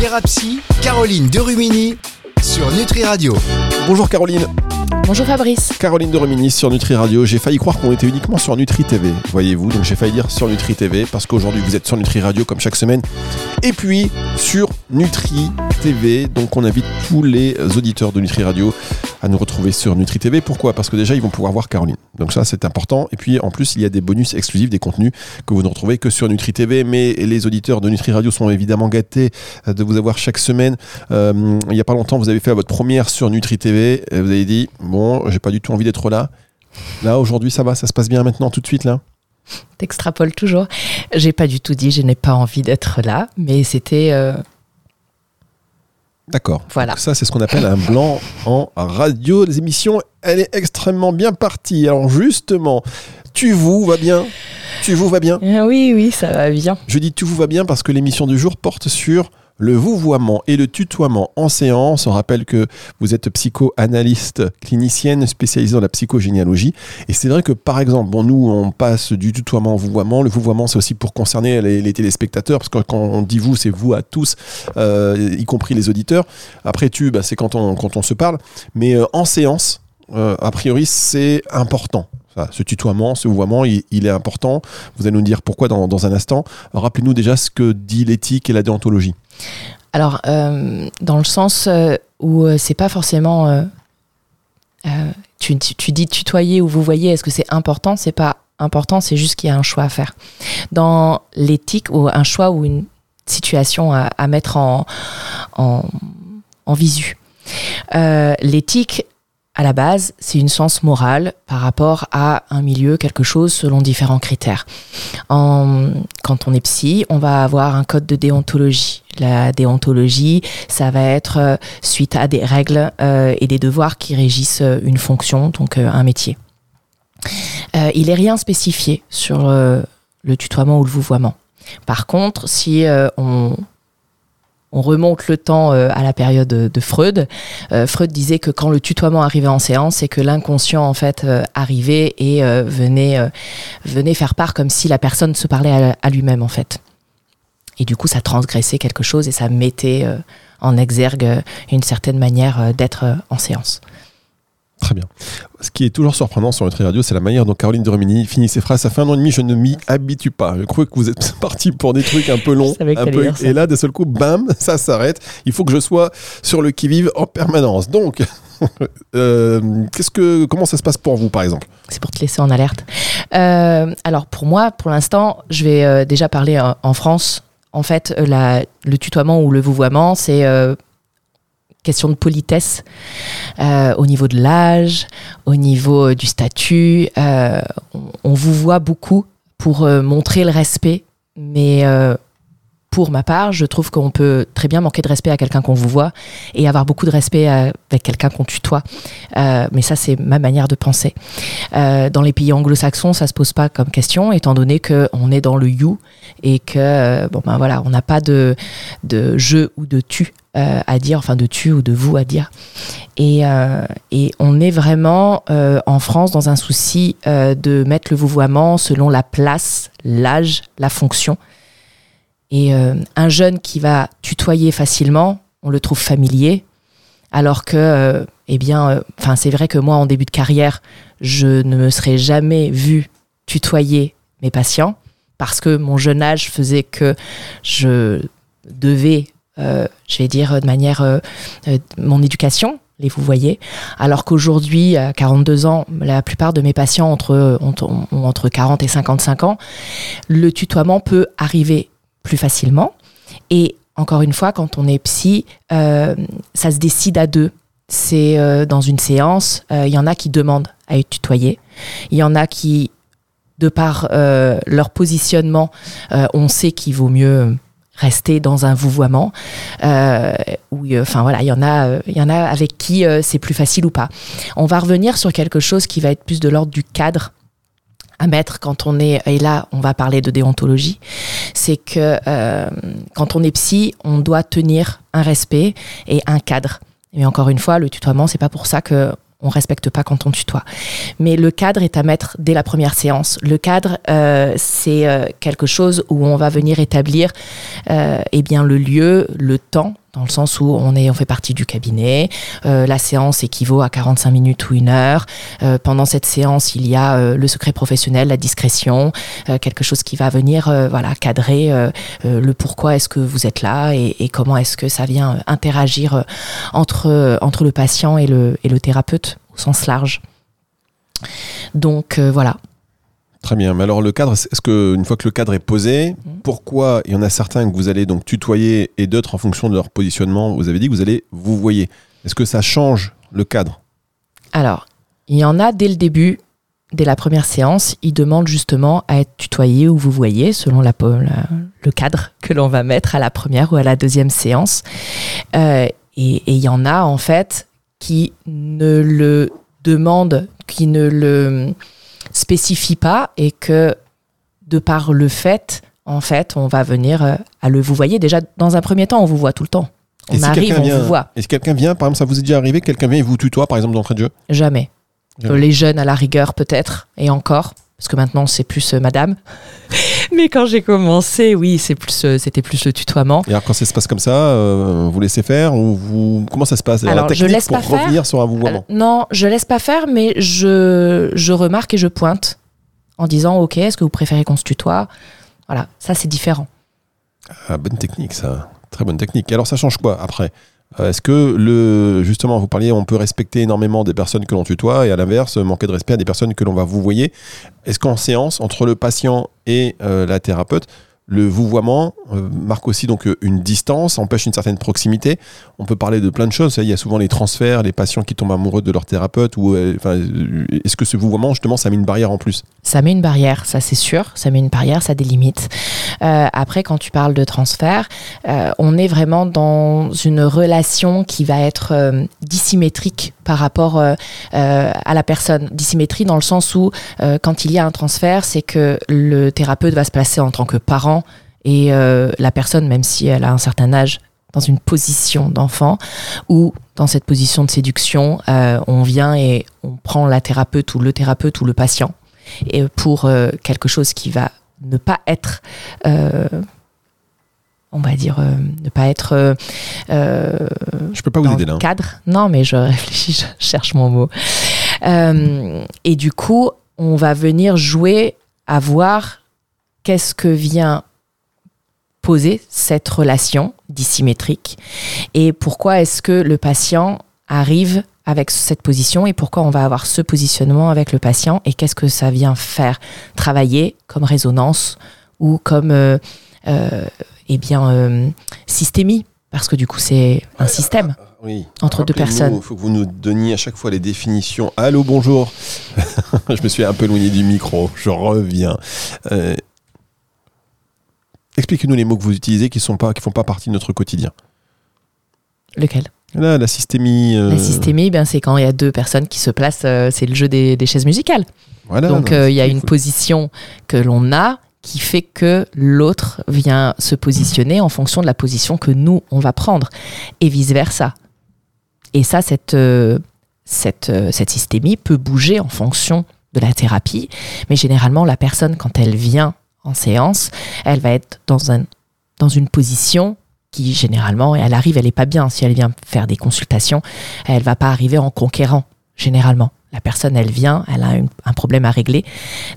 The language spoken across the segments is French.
Thérapie, Caroline Derumini sur Nutri Radio. Bonjour Caroline. Bonjour Fabrice. Caroline de Romini sur Nutri Radio. J'ai failli croire qu'on était uniquement sur Nutri TV, voyez-vous. Donc j'ai failli dire sur Nutri TV parce qu'aujourd'hui vous êtes sur Nutri Radio comme chaque semaine. Et puis sur Nutri TV. Donc on invite tous les auditeurs de Nutri Radio à nous retrouver sur Nutri TV. Pourquoi? Parce que déjà ils vont pouvoir voir Caroline. Donc ça c'est important. Et puis en plus il y a des bonus exclusifs, des contenus que vous ne retrouvez que sur Nutri TV. Mais les auditeurs de Nutri Radio sont évidemment gâtés de vous avoir chaque semaine. Euh, il n'y a pas longtemps vous avez fait votre première sur Nutri TV. Vous avez dit bon j'ai pas du tout envie d'être là. Là aujourd'hui ça va, ça se passe bien maintenant tout de suite là? T'extrapoles toujours. J'ai pas du tout dit je n'ai pas envie d'être là, mais c'était euh, D'accord. Voilà. Donc ça, c'est ce qu'on appelle un blanc en radio. Les émissions, elle est extrêmement bien partie. Alors justement, tu vous va bien? Tu vous va bien? Ah Oui, oui, ça va bien. Je dis tu vous va bien parce que l'émission du jour porte sur le vouvoiement et le tutoiement en séance. On rappelle que vous êtes psychoanalyste clinicienne spécialisée dans la psychogénéalogie. Et c'est vrai que, par exemple, bon, nous, on passe du tutoiement au vouvoiement. Le vouvoiement, c'est aussi pour concerner les, téléspectateurs, parce que quand on dit vous, c'est vous à tous, euh, y compris les auditeurs. Après, tu, bah, c'est quand on, quand on se parle. Mais euh, en séance, euh, a priori, c'est important. Ce tutoiement, ce vouvoiement, il, il, est important. Vous allez nous dire pourquoi dans, dans un instant. Rappelez-nous déjà ce que dit l'éthique et la déontologie. Alors, euh, dans le sens euh, où euh, c'est pas forcément. tu, tu, dis tutoyer ou vous voyez, est-ce que c'est important? C'est pas important, c'est juste qu'il y a un choix à faire. Dans l'éthique, ou un choix ou une situation à, mettre en, en, visu. L'éthique, à la base, c'est une science morale par rapport à un milieu, quelque chose selon différents critères. En, quand on est psy, on va avoir un code de déontologie. La déontologie, ça va être euh, suite à des règles euh, et des devoirs qui régissent euh, une fonction, donc un métier. Il n'est rien spécifié sur le tutoiement ou le vouvoiement. Par contre, si on, on remonte le temps euh, à la période de, Freud. Euh, Freud disait que quand le tutoiement arrivait en séance, c'est que l'inconscient en fait euh, arrivait et venait venait faire part comme si la personne se parlait à, lui-même en fait. Et du coup, ça transgressait quelque chose et ça mettait en exergue une certaine manière d'être en séance. Très bien. Ce qui est toujours surprenant sur Nutri Radio, c'est la manière dont Caroline de Romini finit ses phrases. Ça fait un an et demi, je ne m'y habitue pas. Je crois que vous êtes parti pour des trucs un peu longs. Un peu, et là, d'un seul coup, bam, ça s'arrête. Il faut que je sois sur le qui-vive en permanence. Donc, euh, qu'est-ce que, comment ça se passe pour vous, par exemple? C'est pour te laisser en alerte. Euh, alors pour moi, pour l'instant, je vais euh, déjà parler en, France. En fait, la, le tutoiement ou le vouvoiement, c'est question de politesse euh, au niveau de l'âge, au niveau euh, du statut. Euh, on, vous voit beaucoup pour montrer le respect, mais pour ma part, je trouve qu'on peut très bien manquer de respect à quelqu'un qu'on vous voit et avoir beaucoup de respect à- avec quelqu'un qu'on tutoie. Euh, mais ça, c'est ma manière de penser. Euh, dans les pays anglo-saxons, ça se pose pas comme question, étant donné que on est dans le you et que euh, bon ben voilà, on n'a pas de de je ou de tu euh, à dire, enfin de tu ou de vous à dire. Et, euh, et on est vraiment euh, en France dans un souci euh, de mettre le vouvoiement selon la place, l'âge, la fonction. Et euh, un jeune qui va tutoyer facilement, on le trouve familier, alors que, euh, eh bien, euh, enfin, c'est vrai que moi, en début de carrière, je ne me serais jamais vu tutoyer mes patients parce que mon jeune âge faisait que je devais, euh, je vais dire de manière, mon éducation, les vous voyez, alors qu'aujourd'hui, à 42 ans, la plupart de mes patients entre, ont entre 40 et 55 ans, le tutoiement peut arriver plus facilement. Et encore une fois, quand on est psy, euh, ça se décide à deux. C'est euh, dans une séance, euh, il y en a qui demandent à être tutoyés. Il y en a qui, de par leur positionnement, on sait qu'il vaut mieux rester dans un vouvoiement. Où, enfin voilà, il y en a, il y en a avec qui c'est plus facile ou pas. On va revenir sur quelque chose qui va être plus de l'ordre du cadre à mettre quand on est et là on va parler de déontologie c'est que euh, quand on est psy on doit tenir un respect et un cadre mais encore une fois le tutoiement c'est pas pour ça que on respecte pas quand on tutoie. Mais le cadre est à mettre dès la première séance. Le cadre, euh, c'est euh, quelque chose où on va venir établir euh, eh bien le lieu, le temps dans le sens où on, est, fait partie du cabinet, euh, la séance équivaut à 45 minutes ou une heure. Euh, pendant cette séance, il y a euh, le secret professionnel, la discrétion, quelque chose qui va venir voilà, cadrer le pourquoi est-ce que vous êtes là et, comment est-ce que ça vient interagir entre, le patient et le, et le thérapeute au sens large. Donc voilà, Très bien. Mais alors le cadre, est-ce que une fois que le cadre est posé, Mhm. pourquoi il y en a certains que vous allez donc tutoyer et d'autres en fonction de leur positionnement, vous avez dit que vous allez vous voyez. Est-ce que ça change le cadre? Alors, il y en a dès le début, dès la première séance, ils demandent justement à être tutoyés ou vous voyez, selon la, la- le cadre que l'on va mettre à la première ou à la deuxième séance. Euh, et et il y en a en fait qui ne le demandent, qui ne le spécifient pas et que de par le fait, en fait, on va venir euh, à le vous voyez. Déjà, dans un premier temps, on vous voit tout le temps. Et On si arrive, quelqu'un on vient- vous voit. Et si quelqu'un vient, par exemple, ça vous est déjà arrivé, quelqu'un vient et vous tutoie, par exemple, d'entrée de jeu? Jamais. Jamais. Les jeunes à la rigueur peut-être, et encore, parce que maintenant c'est plus euh, madame. Mais quand j'ai commencé, oui, c'est plus, euh, c'était plus le tutoiement. Et alors quand ça se passe comme ça, euh, vous laissez faire ou vous comment ça se passe? Alors, la je technique laisse pour pas faire. revenir sur un vouvoiement. Non, je laisse pas faire, mais je, je remarque et je pointe en disant, ok, est-ce que vous préférez qu'on se tutoie? Voilà, ça c'est différent. Ah, bonne technique, ça. Très bonne technique. Et alors, ça change quoi après? Est-ce que, le, justement, vous parliez, on peut respecter énormément des personnes que l'on tutoie et à l'inverse, manquer de respect à des personnes que l'on va vous voyer. Est-ce qu'en séance, entre le patient et euh, la thérapeute, le vouvoiement euh, marque aussi donc euh, une distance, empêche une certaine proximité. On peut parler de plein de choses. Il y a souvent les transferts, les patients qui tombent amoureux de leur thérapeute. Ou euh, est-ce que ce vouvoiement justement ça met une barrière en plus? Ça met une barrière, ça c'est sûr. Ça met une barrière, ça délimite. Après, quand tu parles de transfert, on est vraiment dans une relation qui va être dissymétrique par rapport à la personne. Dissymétrie dans le sens où, quand il y a un transfert, c'est que le thérapeute va se placer en tant que parent et euh, la personne, même si elle a un certain âge, dans une position d'enfant ou dans cette position de séduction, euh, on vient et on prend la thérapeute ou le thérapeute ou le patient et pour euh, quelque chose qui va ne pas être euh, on va dire ne pas être Je peux pas vous dans aider là. cadre. Non mais je réfléchis je cherche mon mot. Et du coup on va venir jouer à voir qu'est-ce que vient poser cette relation dissymétrique et pourquoi est-ce que le patient arrive avec cette position et pourquoi on va avoir ce positionnement avec le patient et qu'est-ce que ça vient faire travailler comme résonance ou comme euh, euh, eh bien euh, systémie? Parce que du coup c'est un système Oui. entre deux personnes. Il faut que vous nous donniez à chaque fois les définitions. Allô, bonjour. je me suis un peu éloigné du micro. Je reviens. Expliquez-nous les mots que vous utilisez qui ne qui font pas partie de notre quotidien. Lequel? Là, la systémie. euh, La systémie, ben, c'est quand il y a deux personnes qui se placent, euh, c'est le jeu des, des chaises musicales. Voilà, Donc euh, il y a une position que l'on a qui fait que l'autre vient se positionner en fonction de la position que nous, on va prendre, et vice-versa. Et ça, cette, cette, cette systémie peut bouger en fonction de la thérapie, mais généralement, la personne, quand elle vient en séance, elle va être dans, un, dans une position qui, généralement, elle arrive, elle n'est pas bien. Si elle vient faire des consultations, elle va pas arriver en conquérant, généralement. La personne, elle vient, elle a un problème à régler.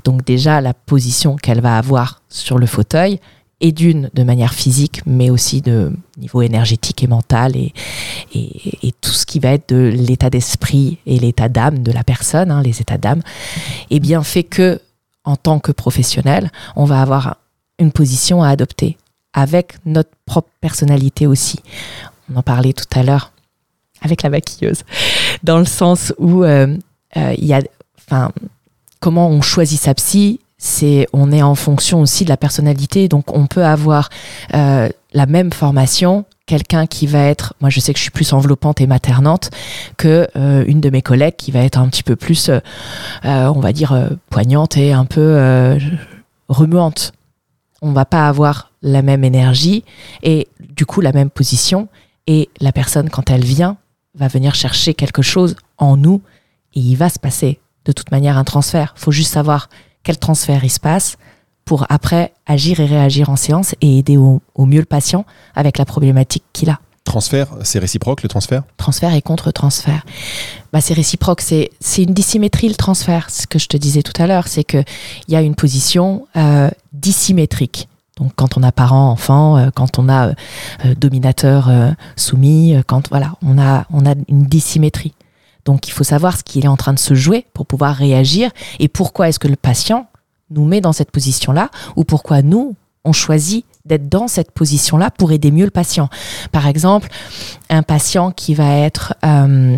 Donc déjà, la position qu'elle va avoir sur le fauteuil est d'une de manière physique, mais aussi de niveau énergétique et mental et, et, et tout ce qui va être de l'état d'esprit et l'état d'âme de la personne, hein, les états d'âme, eh bien fait que en tant que professionnel, on va avoir une position à adopter avec notre propre personnalité aussi. On en parlait tout à l'heure avec la maquilleuse, dans le sens où euh, euh, il y a, enfin, comment on choisit sa psy, c'est on est en fonction aussi de la personnalité. Donc on peut avoir euh, la même formation, quelqu'un qui va être, moi je sais que je suis plus enveloppante et maternante que euh, une de mes collègues qui va être un petit peu plus, euh, euh, on va dire poignante et un peu remuante. On va pas avoir la même énergie et du coup la même position. Et la personne quand elle vient va venir chercher quelque chose en nous Et il va se passer de toute manière un transfert. faut juste savoir quel transfert il se passe pour après agir et réagir en séance et aider au, au mieux le patient avec la problématique qu'il a. Transfert, c'est réciproque le transfert? Transfert et contre-transfert. Bah, c'est réciproque, c'est c'est une dissymétrie le transfert. Ce que je te disais tout à l'heure, c'est qu'il y a une position euh, dissymétrique. Donc quand on a parent, enfant, euh, quand on a euh, dominateur, soumis, quand voilà, on a, on a une dissymétrie. Donc il faut savoir ce qu'il est en train de se jouer pour pouvoir réagir et pourquoi est-ce que le patient nous met dans cette position-là ou pourquoi nous, on choisit d'être dans cette position-là pour aider mieux le patient. Par exemple, un patient qui va être euh,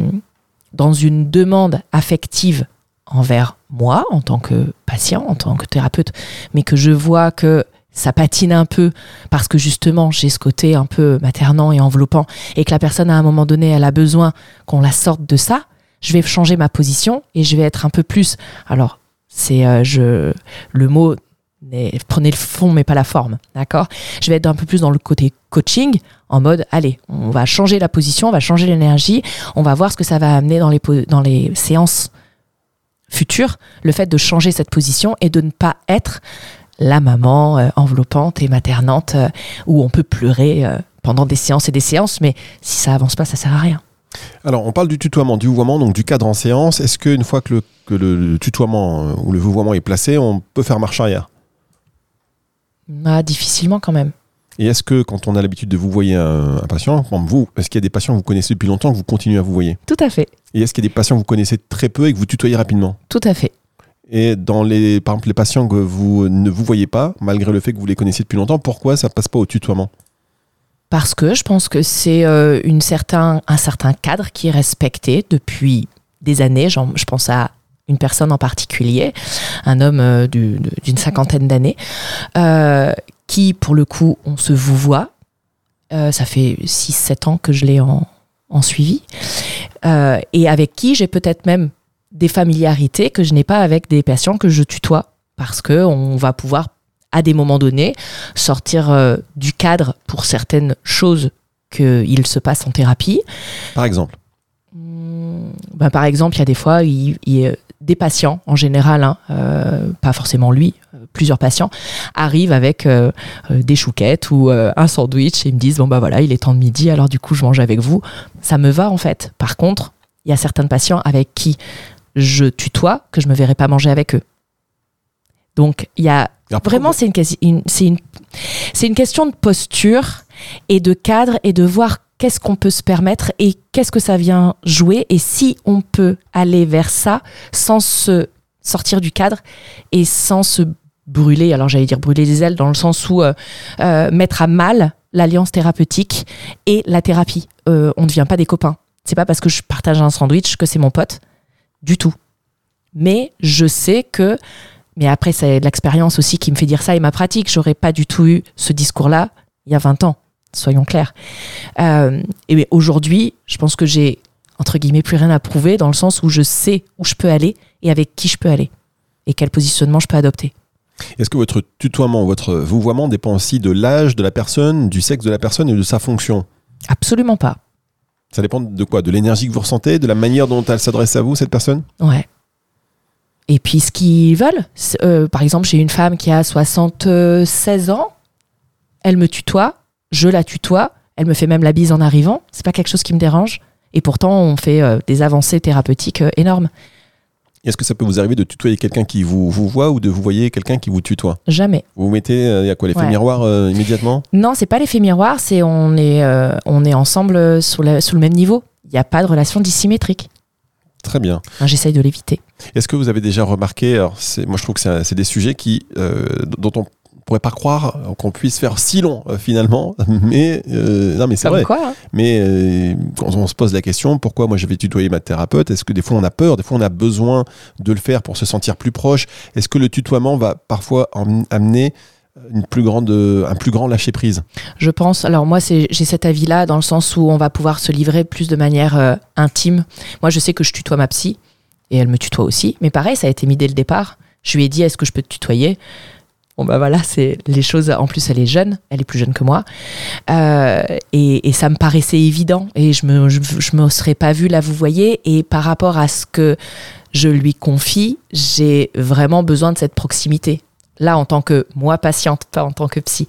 dans une demande affective envers moi en tant que patient, en tant que thérapeute, mais que je vois que ça patine un peu parce que justement j'ai ce côté un peu maternant et enveloppant et que la personne à un moment donné elle a besoin qu'on la sorte de ça, je vais changer ma position et je vais être un peu plus. Alors c'est euh, je le mot prenez le fond mais pas la forme, d'accord? Je vais être un peu plus dans le côté coaching en mode allez, on va changer la position, on va changer l'énergie, on va voir ce que ça va amener dans les dans les séances futures, le fait de changer cette position et de ne pas être la maman euh, enveloppante et maternante euh, où on peut pleurer pendant des séances et des séances, mais si ça avance pas, ça sert à rien. Alors, on parle du tutoiement, du vouvoiement, donc du cadre en séance. Est-ce qu'une fois que, le, que le, le tutoiement euh, ou le vouvoiement est placé, on peut faire marche arrière? Ah, difficilement quand même. Et est-ce que quand on a l'habitude de vous voyer un, un patient, comme vous, est-ce qu'il y a des patients que vous connaissez depuis longtemps que vous continuez à vous voyer Tout à fait, Et est-ce qu'il y a des patients que vous connaissez très peu et que vous tutoyez rapidement? Tout à fait. Et dans les, par exemple, les patients que vous ne vous voyez pas, malgré le fait que vous les connaissiez depuis longtemps, pourquoi ça passe pas au tutoiement? Parce que je pense que c'est euh, un certain cadre qui est respecté depuis des années. Je pense à une personne en particulier, un homme euh, d'une cinquantaine d'années, euh, qui, pour le coup, on se vous voit. Ça fait 6-7 ans que je l'ai en, suivi. Et avec qui j'ai peut-être même des familiarités que je n'ai pas avec des patients que je tutoie. Parce que on va pouvoir, à des moments donnés, sortir euh, du cadre pour certaines choses qu'il se passe en thérapie. Par exemple ben, par exemple, il y a des fois, il, il- des patients, en général, hein, euh, pas forcément lui, euh, plusieurs patients, arrivent avec euh, des chouquettes ou euh, un sandwich et ils me disent, bon bah voilà, il est temps de midi, alors du coup, je mange avec vous. Ça me va en fait. Par contre, il y a certains patients avec qui je tutoie que je me verrai pas manger avec eux. Donc, il y a Vraiment, c'est une, une- une question de posture et de cadre et de voir qu'est-ce qu'on peut se permettre et qu'est-ce que ça vient jouer et si on peut aller vers ça sans se sortir du cadre et sans se brûler, alors j'allais dire brûler les ailes dans le sens où euh, euh, mettre à mal l'alliance thérapeutique et la thérapie. Euh, on ne devient pas des copains. C'est pas parce que je partage un sandwich que c'est mon pote. Du tout. Mais je sais que mais après, c'est l'expérience aussi qui me fait dire ça et ma pratique. J'aurais pas du tout eu ce discours-là il y a 20 ans, soyons clairs. Euh, et aujourd'hui, je pense que j'ai, entre guillemets, plus rien à prouver dans le sens où je sais où je peux aller et avec qui je peux aller et quel positionnement je peux adopter. Est-ce que votre tutoiement, votre vouvoiement dépend aussi de l'âge de la personne, du sexe de la personne et de sa fonction? Absolument pas. Ça dépend de quoi? De l'énergie que vous ressentez, de la manière dont elle s'adresse à vous, cette personne? Ouais. Et puis ce qu'ils veulent. Euh, par exemple, j'ai une femme qui a 76 ans. Elle me tutoie, je la tutoie. Elle me fait même la bise en arrivant. C'est pas quelque chose qui me dérange. Et pourtant, on fait euh, des avancées thérapeutiques euh, énormes. Est-ce que ça peut vous arriver de tutoyer quelqu'un qui vous, vous voit ou de vous voyer quelqu'un qui vous tutoie? Jamais. Vous vous mettez, il y a quoi, l'effet Ouais. miroir immédiatement? Non, c'est pas l'effet miroir. C'est on est on est ensemble sous, la- sous le même niveau. Il n'y a pas de relation dissymétrique. Très bien. J'essaye de l'éviter. Est-ce que vous avez déjà remarqué, alors moi je trouve que c'est des sujets qui, euh, dont on pourrait pas croire qu'on puisse faire si long euh, finalement, mais euh, non mais c'est vrai. quoi hein. Mais euh, quand on se pose la question, pourquoi moi je vais tutoyer ma thérapeute Est-ce que des fois on a peur, des fois on a besoin de le faire pour se sentir plus proche? Est-ce que le tutoiement va parfois amener une plus grande, un plus grand lâcher prise Je pense. Alors moi, j'ai cet avis-là dans le sens où on va pouvoir se livrer plus de manière euh, intime. Moi, je sais que je tutoie ma psy et elle me tutoie aussi. Mais pareil, ça a été mis dès le départ. Je lui ai dit est-ce que je peux te tutoyer? Bon bah voilà, c'est les choses. En plus, elle est jeune, elle est plus jeune que moi, euh, et, ça me paraissait évident. Et je me, me serais pas vue là, vous voyez. Et par rapport à ce que je lui confie, j'ai vraiment besoin de cette proximité. Là, en tant que moi patiente, pas en tant que psy.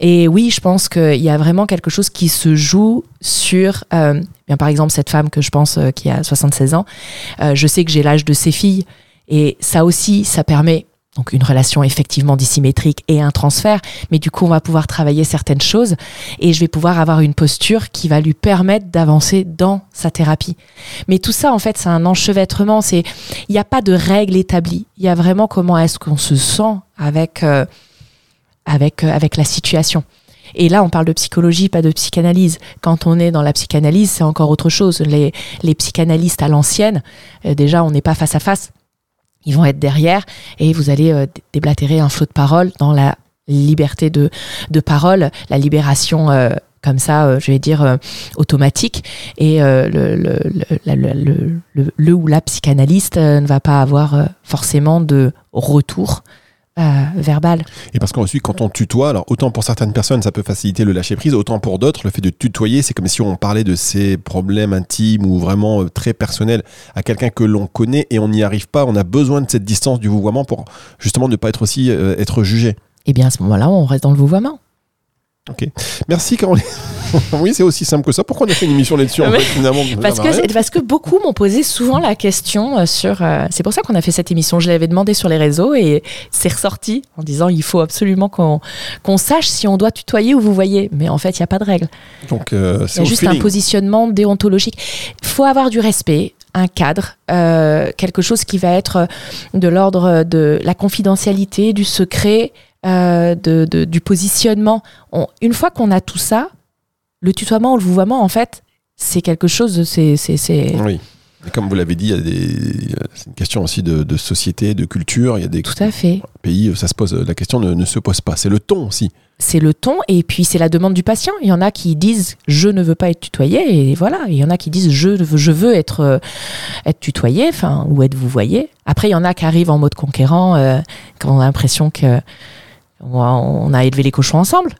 Et oui, je pense qu'il y a vraiment quelque chose qui se joue sur, euh, bien par exemple, cette femme que je pense euh, qui a 76 ans. Euh, je sais que j'ai l'âge de ses filles, et ça aussi, ça permet donc une relation effectivement dissymétrique et un transfert, mais du coup on va pouvoir travailler certaines choses et je vais pouvoir avoir une posture qui va lui permettre d'avancer dans sa thérapie. Mais tout ça en fait c'est un enchevêtrement, c'est il n'y a pas de règle établie, il y a vraiment comment est-ce qu'on se sent avec euh, avec euh, avec la situation. Et là, on parle de psychologie, pas de psychanalyse. Quand on est dans la psychanalyse, c'est encore autre chose. Les, les psychanalystes à l'ancienne, euh, déjà, on n'est pas face à face ils vont être derrière et vous allez euh, déblatérer un flot de parole dans la liberté de, de parole, la libération euh, comme ça, euh, je vais dire, automatique. Et le, le, le, le, ou la psychanalyste ne va pas avoir forcément de retour euh, verbal. Et parce qu'ensuite, quand on tutoie, alors autant pour certaines personnes, ça peut faciliter le lâcher prise, autant pour d'autres, le fait de tutoyer, c'est comme si on parlait de ses problèmes intimes ou vraiment euh, très personnels à quelqu'un que l'on connaît et on n'y arrive pas. On a besoin de cette distance du vouvoiement pour justement ne pas être aussi euh, être jugé. Et bien à ce moment-là, on reste dans le vouvoiement. Ok. Merci Caroline. oui, c'est aussi simple que ça. Pourquoi on a fait une émission là-dessus en Ouais. fait, finalement? Parce rien. que, parce que beaucoup m'ont posé souvent la question euh, sur. euh, c'est pour ça qu'on a fait cette émission. Je l'avais demandé sur les réseaux et c'est ressorti en disant il faut absolument qu'on qu'on sache si on doit tutoyer ou vous voyez. Mais en fait, il n'y a pas de règle. Donc, euh, c'est juste feeling. un positionnement déontologique. Il faut avoir du respect, un cadre, euh, quelque chose qui va être de l'ordre de la confidentialité, du secret, euh, de, de- du positionnement. On- une fois qu'on a tout ça, le tutoiement ou le vouvoiement, en fait, c'est quelque chose, c'est Oui. Et comme vous l'avez dit, il y a des... c'est une question aussi de, de société, de culture. Il y a des tout à fait. pays, ça se pose, la question ne, ne se pose pas. C'est le ton aussi. C'est le ton et puis c'est la demande du patient. Il y en a qui disent je ne veux pas être tutoyé et voilà. Il y en a qui disent je veux, je veux être, euh, être tutoyé enfin, ou être vouvoyé. Après, il y en a qui arrivent en mode conquérant euh, quand on a l'impression que on a- on a élevé les cochons ensemble.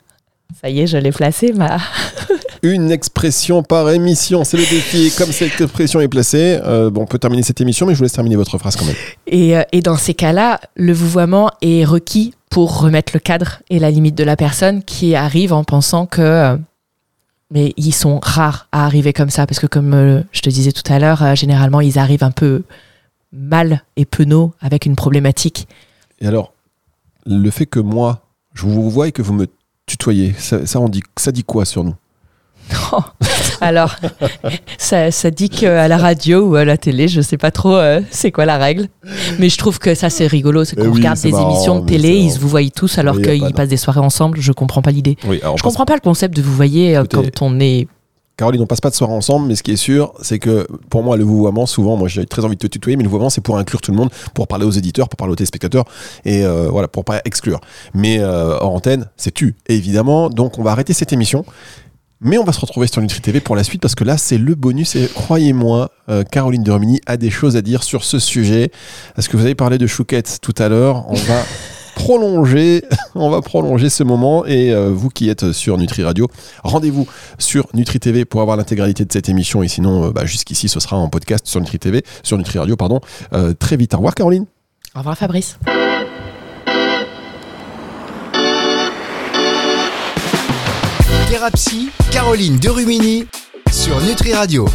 Ça y est, je l'ai placé. Ma... Une expression par émission, c'est le défi. Et Comme cette expression est placée, euh, bon, on peut terminer cette émission, mais je vous laisse terminer votre phrase quand même. Et, euh, et dans ces cas-là, le vouvoiement est requis pour remettre le cadre et la limite de la personne qui arrive en pensant que. euh, mais ils sont rares à arriver comme ça, parce que comme euh, je te disais tout à l'heure, généralement ils arrivent un peu mal et penauds avec une problématique. Et alors, le fait que moi, je vous vois et que vous me tutoyez, ça, ça, on dit, ça dit quoi sur nous? Alors, ça, ça dit qu'à la radio ou à la télé, je sais pas trop euh, c'est quoi la règle, mais je trouve que ça c'est rigolo, c'est Eh qu'on oui, regarde des marrant, émissions de télé, ils se vous voient tous alors qu'ils passent des soirées ensemble, je comprends pas l'idée. Oui, Je comprends pas le concept de vous voyez euh, quand on est Caroline, on passe pas de soirée ensemble, mais ce qui est sûr, c'est que pour moi, le vouvoiement, souvent, moi j'ai très envie de te tutoyer, mais le vouvoiement, c'est pour inclure tout le monde, pour parler aux éditeurs, pour parler aux téléspectateurs, et euh, voilà, pour pas exclure. Mais euh, hors antenne, c'est tu, évidemment. Donc on va arrêter cette émission. Mais on va se retrouver sur Nutri TV pour la suite parce que là, c'est le bonus. Et croyez-moi, euh, Caroline de a des choses à dire sur ce sujet. Est-ce que vous avez parlé de chouquette tout à l'heure? On va prolonger, on va prolonger ce moment. Et euh, vous qui êtes sur Nutri Radio, rendez-vous sur Nutri TV pour avoir l'intégralité de cette émission. Et sinon, euh, bah, jusqu'ici, ce sera en podcast sur Nutri TV, sur Nutri Radio, pardon. Euh, très vite. Au revoir, Caroline. Au revoir Fabrice. Thérapie, Caroline Derumini sur Nutri Radio.